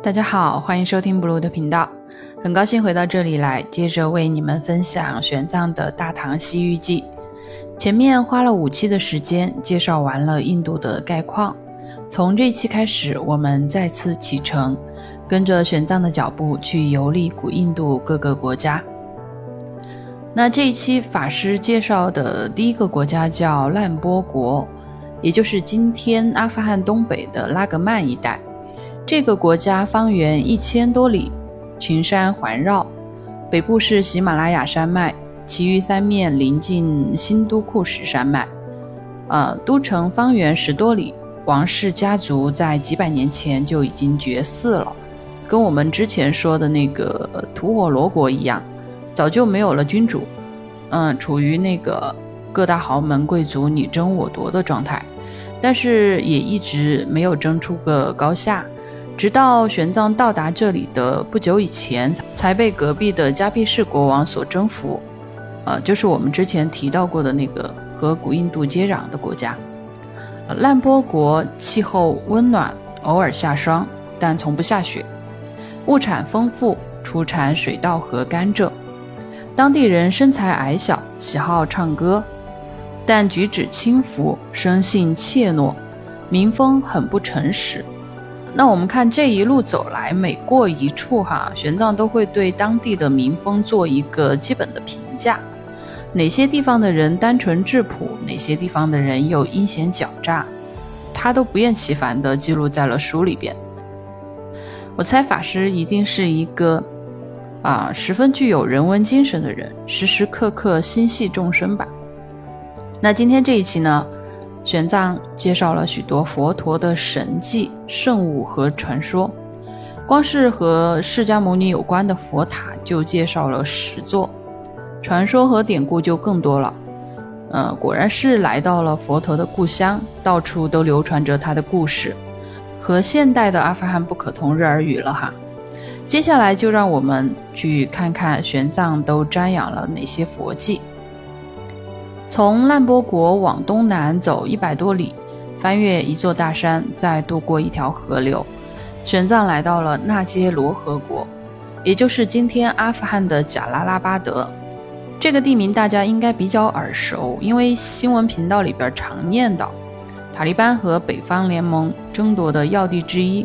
大家好，欢迎收听 blue 的频道，很高兴回到这里来，接着为你们分享玄奘的大唐西域记。前面花了五期的时间介绍完了印度的概况，从这期开始，我们再次启程，跟着玄奘的脚步去游历古印度各个国家。那这一期法师介绍的第一个国家叫烂波国，也就是今天阿富汗东北的拉格曼一带。这个国家方圆一千多里，群山环绕，北部是喜马拉雅山脉，其余三面临近新都库什山脉。呃，都城方圆十多里，王室家族在几百年前就已经绝嗣了，跟我们之前说的那个吐火罗国一样，早就没有了君主，嗯，处于那个各大豪门贵族你争我夺的状态，但是也一直没有争出个高下。直到玄奘到达这里的不久以前，才被隔壁的迦毗氏国王所征服，呃，就是我们之前提到过的那个和古印度接壤的国家。烂波国气候温暖，偶尔下霜，但从不下雪，物产丰富，出产水稻和甘蔗。当地人身材矮小，喜好唱歌，但举止轻浮，生性怯懦，民风很不诚实。那我们看这一路走来，每过一处哈，玄奘都会对当地的民风做一个基本的评价。哪些地方的人单纯质朴，哪些地方的人又阴险狡诈，他都不厌其烦地记录在了书里边。我猜法师一定是一个啊，十分具有人文精神的人，时时刻刻心系众生吧。那今天这一期呢？玄奘介绍了许多佛陀的神迹、圣物和传说，光是和释迦牟尼有关的佛塔就介绍了十座，传说和典故就更多了。呃，果然是来到了佛陀的故乡，到处都流传着他的故事，和现代的阿富汗不可同日而语了哈。接下来就让我们去看看玄奘都瞻仰了哪些佛迹。从烂波国往东南走一百多里，翻越一座大山，再渡过一条河流，玄奘来到了纳杰罗河国，也就是今天阿富汗的贾拉拉巴德。这个地名大家应该比较耳熟，因为新闻频道里边常念叨，塔利班和北方联盟争夺的要地之一。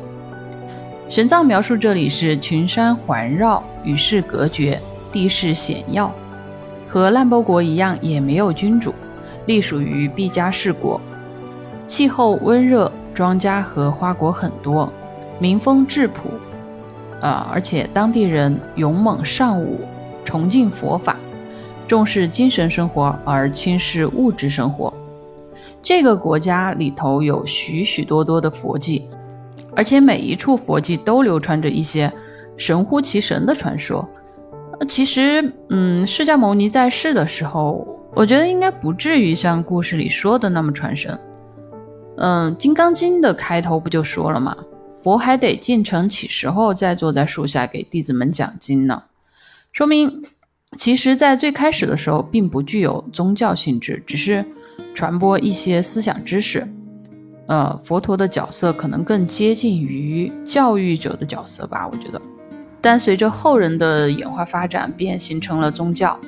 玄奘描述这里是群山环绕，与世隔绝，地势险要。和烂波国一样，也没有君主，隶属于毕加氏国。气候温热，庄稼和花果很多，民风质朴，啊，而且当地人勇猛尚武，崇敬佛法，重视精神生活而轻视物质生活。这个国家里头有许许多多的佛迹，而且每一处佛迹都流传着一些神乎其神的传说。其实，嗯，释迦牟尼在世的时候，我觉得应该不至于像故事里说的那么传神。嗯，《金刚经》的开头不就说了吗？佛还得进城起时候再坐在树下给弟子们讲经呢，说明其实在最开始的时候并不具有宗教性质，只是传播一些思想知识。呃，佛陀的角色可能更接近于教育者的角色吧，我觉得。但随着后人的演化发展，便形成了宗教。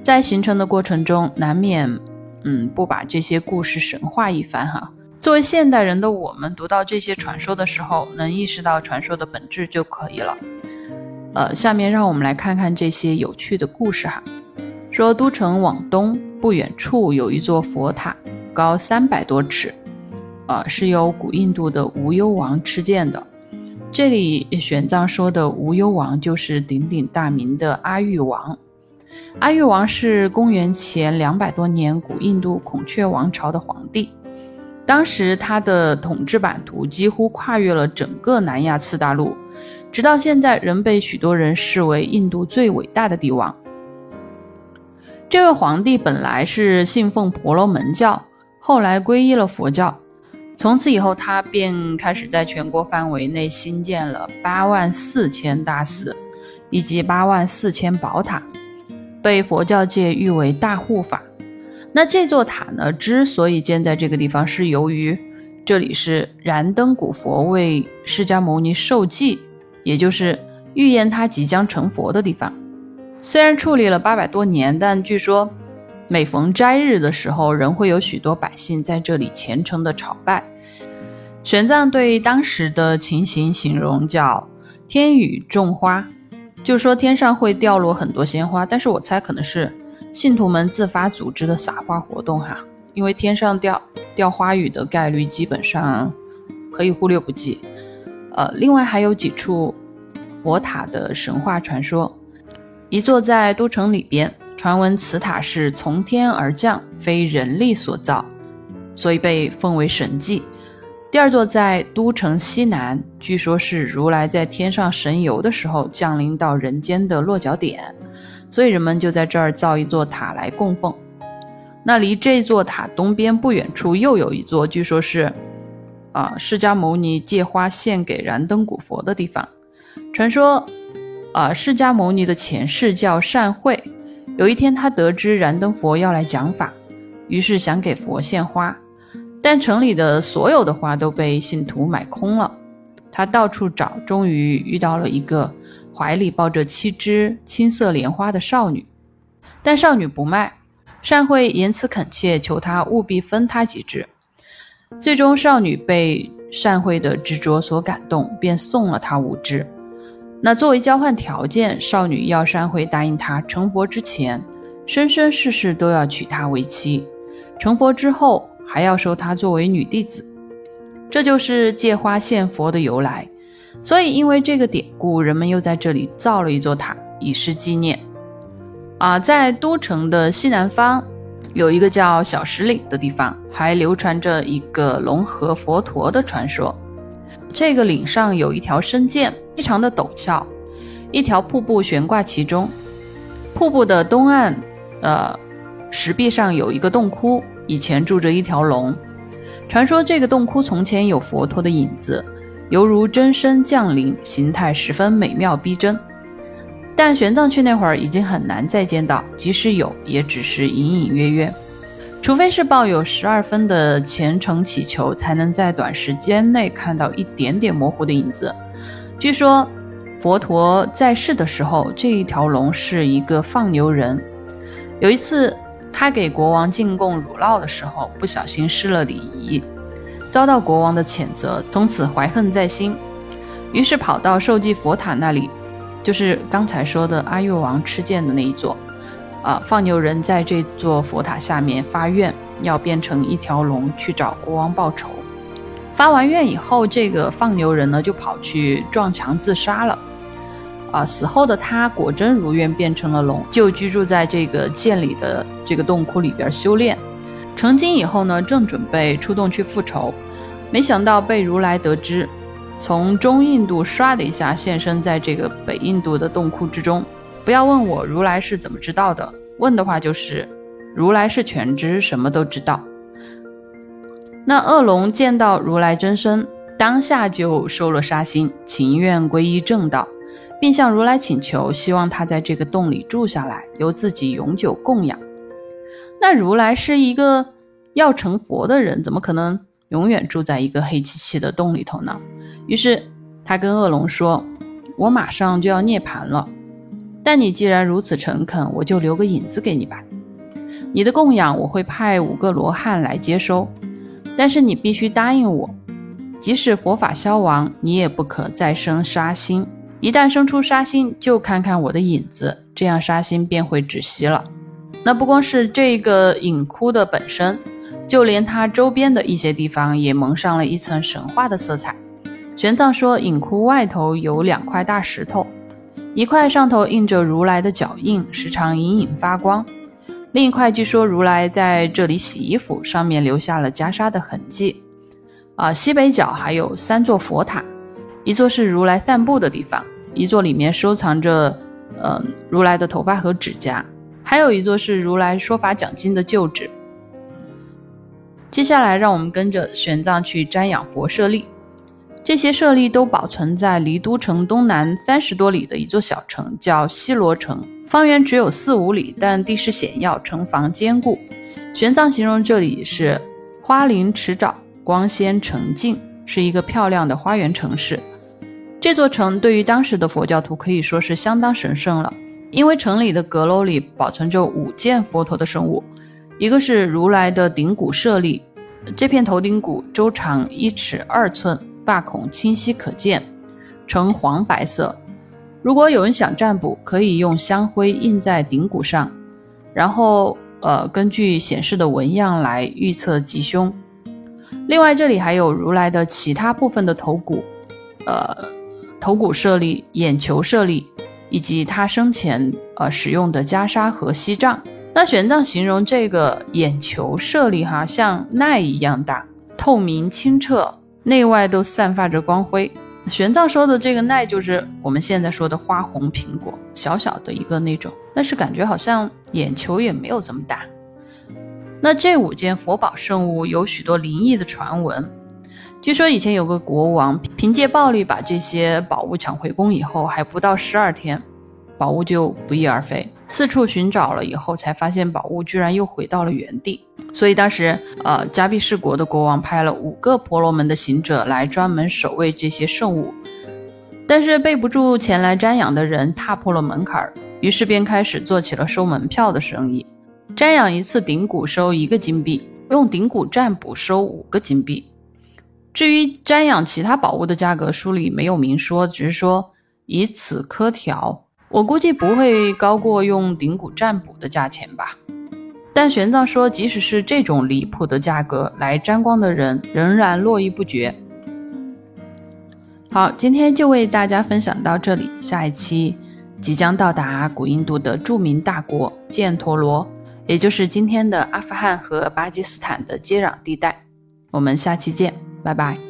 在形成的过程中，难免，嗯，不把这些故事神化一番哈。作为现代人的我们，读到这些传说的时候，能意识到传说的本质就可以了。呃，下面让我们来看看这些有趣的故事哈。说都城往东不远处有一座佛塔，高三百多尺，呃，是由古印度的无忧王敕建的。这里玄奘说的无忧王就是鼎鼎大名的阿育王。阿育王是公元前两百多年古印度孔雀王朝的皇帝，当时他的统治版图几乎跨越了整个南亚次大陆，直到现在仍被许多人视为印度最伟大的帝王。这位皇帝本来是信奉婆罗门教，后来皈依了佛教。从此以后，他便开始在全国范围内兴建了八万四千大寺，以及八万四千宝塔，被佛教界誉为大护法。那这座塔呢，之所以建在这个地方，是由于这里是燃灯古佛为释迦牟尼受记也就是预言他即将成佛的地方。虽然矗立了八百多年，但据说每逢斋日的时候，仍会有许多百姓在这里虔诚的朝拜。玄奘对当时的情形形容叫“天雨种花”，就说天上会掉落很多鲜花。但是我猜可能是信徒们自发组织的撒花活动哈，因为天上掉掉花雨的概率基本上可以忽略不计。呃，另外还有几处佛塔的神话传说，一座在都城里边，传闻此塔是从天而降，非人力所造，所以被奉为神迹。第二座在都城西南，据说是如来在天上神游的时候降临到人间的落脚点，所以人们就在这儿造一座塔来供奉。那离这座塔东边不远处又有一座，据说是啊释迦牟尼借花献给燃灯古佛的地方。传说啊释迦牟尼的前世叫善慧，有一天他得知燃灯佛要来讲法，于是想给佛献花。但城里的所有的花都被信徒买空了，他到处找，终于遇到了一个怀里抱着七枝青色莲花的少女，但少女不卖，善慧言辞恳切，求他务必分他几枝。最终，少女被善慧的执着所感动，便送了他五枝。那作为交换条件，少女药山会答应他成佛之前，生生世世都要娶她为妻；成佛之后。还要收她作为女弟子，这就是借花献佛的由来。所以，因为这个典故，人们又在这里造了一座塔，以示纪念。啊，在都城的西南方，有一个叫小石岭的地方，还流传着一个龙和佛陀的传说。这个岭上有一条深涧，非常的陡峭，一条瀑布悬挂其中。瀑布的东岸，呃，石壁上有一个洞窟。以前住着一条龙，传说这个洞窟从前有佛陀的影子，犹如真身降临，形态十分美妙逼真。但玄奘去那会儿已经很难再见到，即使有，也只是隐隐约约。除非是抱有十二分的虔诚祈求，才能在短时间内看到一点点模糊的影子。据说佛陀在世的时候，这一条龙是一个放牛人。有一次。他给国王进贡乳酪的时候，不小心失了礼仪，遭到国王的谴责，从此怀恨在心，于是跑到受记佛塔那里，就是刚才说的阿育王吃剑的那一座。啊，放牛人在这座佛塔下面发愿，要变成一条龙去找国王报仇。发完愿以后，这个放牛人呢就跑去撞墙自杀了。啊，死后的他果真如愿变成了龙，就居住在这个涧里的这个洞窟里边修炼。成精以后呢，正准备出洞去复仇，没想到被如来得知，从中印度唰的一下现身在这个北印度的洞窟之中。不要问我如来是怎么知道的，问的话就是如来是全知，什么都知道。那恶龙见到如来真身，当下就收了杀心，情愿皈依正道。并向如来请求，希望他在这个洞里住下来，由自己永久供养。那如来是一个要成佛的人，怎么可能永远住在一个黑漆漆的洞里头呢？于是他跟恶龙说：“我马上就要涅槃了，但你既然如此诚恳，我就留个影子给你吧。你的供养我会派五个罗汉来接收，但是你必须答应我，即使佛法消亡，你也不可再生杀心。”一旦生出杀心，就看看我的影子，这样杀心便会止息了。那不光是这个隐窟的本身，就连它周边的一些地方也蒙上了一层神话的色彩。玄奘说，隐窟外头有两块大石头，一块上头印着如来的脚印，时常隐隐发光；另一块据说如来在这里洗衣服，上面留下了袈裟的痕迹。啊，西北角还有三座佛塔。一座是如来散步的地方，一座里面收藏着，嗯，如来的头发和指甲，还有一座是如来说法讲经的旧址。接下来，让我们跟着玄奘去瞻仰佛舍利。这些舍利都保存在离都城东南三十多里的一座小城，叫西罗城，方圆只有四五里，但地势险要，城防坚固。玄奘形容这里是花林池沼，光鲜澄净，是一个漂亮的花园城市。这座城对于当时的佛教徒可以说是相当神圣了，因为城里的阁楼里保存着五件佛陀的圣物，一个是如来的顶骨舍利，这片头顶骨周长一尺二寸，发孔清晰可见，呈黄白色。如果有人想占卜，可以用香灰印在顶骨上，然后呃根据显示的纹样来预测吉凶。另外，这里还有如来的其他部分的头骨，呃。头骨舍利、眼球舍利，以及他生前呃使用的袈裟和锡杖。那玄奘形容这个眼球舍利哈，像奈一样大，透明清澈，内外都散发着光辉。玄奘说的这个奈，就是我们现在说的花红苹果，小小的一个那种，但是感觉好像眼球也没有这么大。那这五件佛宝圣物有许多灵异的传闻。据说以前有个国王凭借暴力把这些宝物抢回宫以后，还不到十二天，宝物就不翼而飞。四处寻找了以后，才发现宝物居然又回到了原地。所以当时，呃，迦毗士国的国王派了五个婆罗门的行者来专门守卫这些圣物，但是备不住前来瞻仰的人踏破了门槛，于是便开始做起了收门票的生意。瞻仰一次顶骨收一个金币，用顶骨占卜收五个金币。至于瞻仰其他宝物的价格，书里没有明说，只是说以此科条，我估计不会高过用顶骨占卜的价钱吧。但玄奘说，即使是这种离谱的价格，来沾光的人仍然络绎不绝。好，今天就为大家分享到这里，下一期即将到达古印度的著名大国犍陀罗，也就是今天的阿富汗和巴基斯坦的接壤地带，我们下期见。拜拜。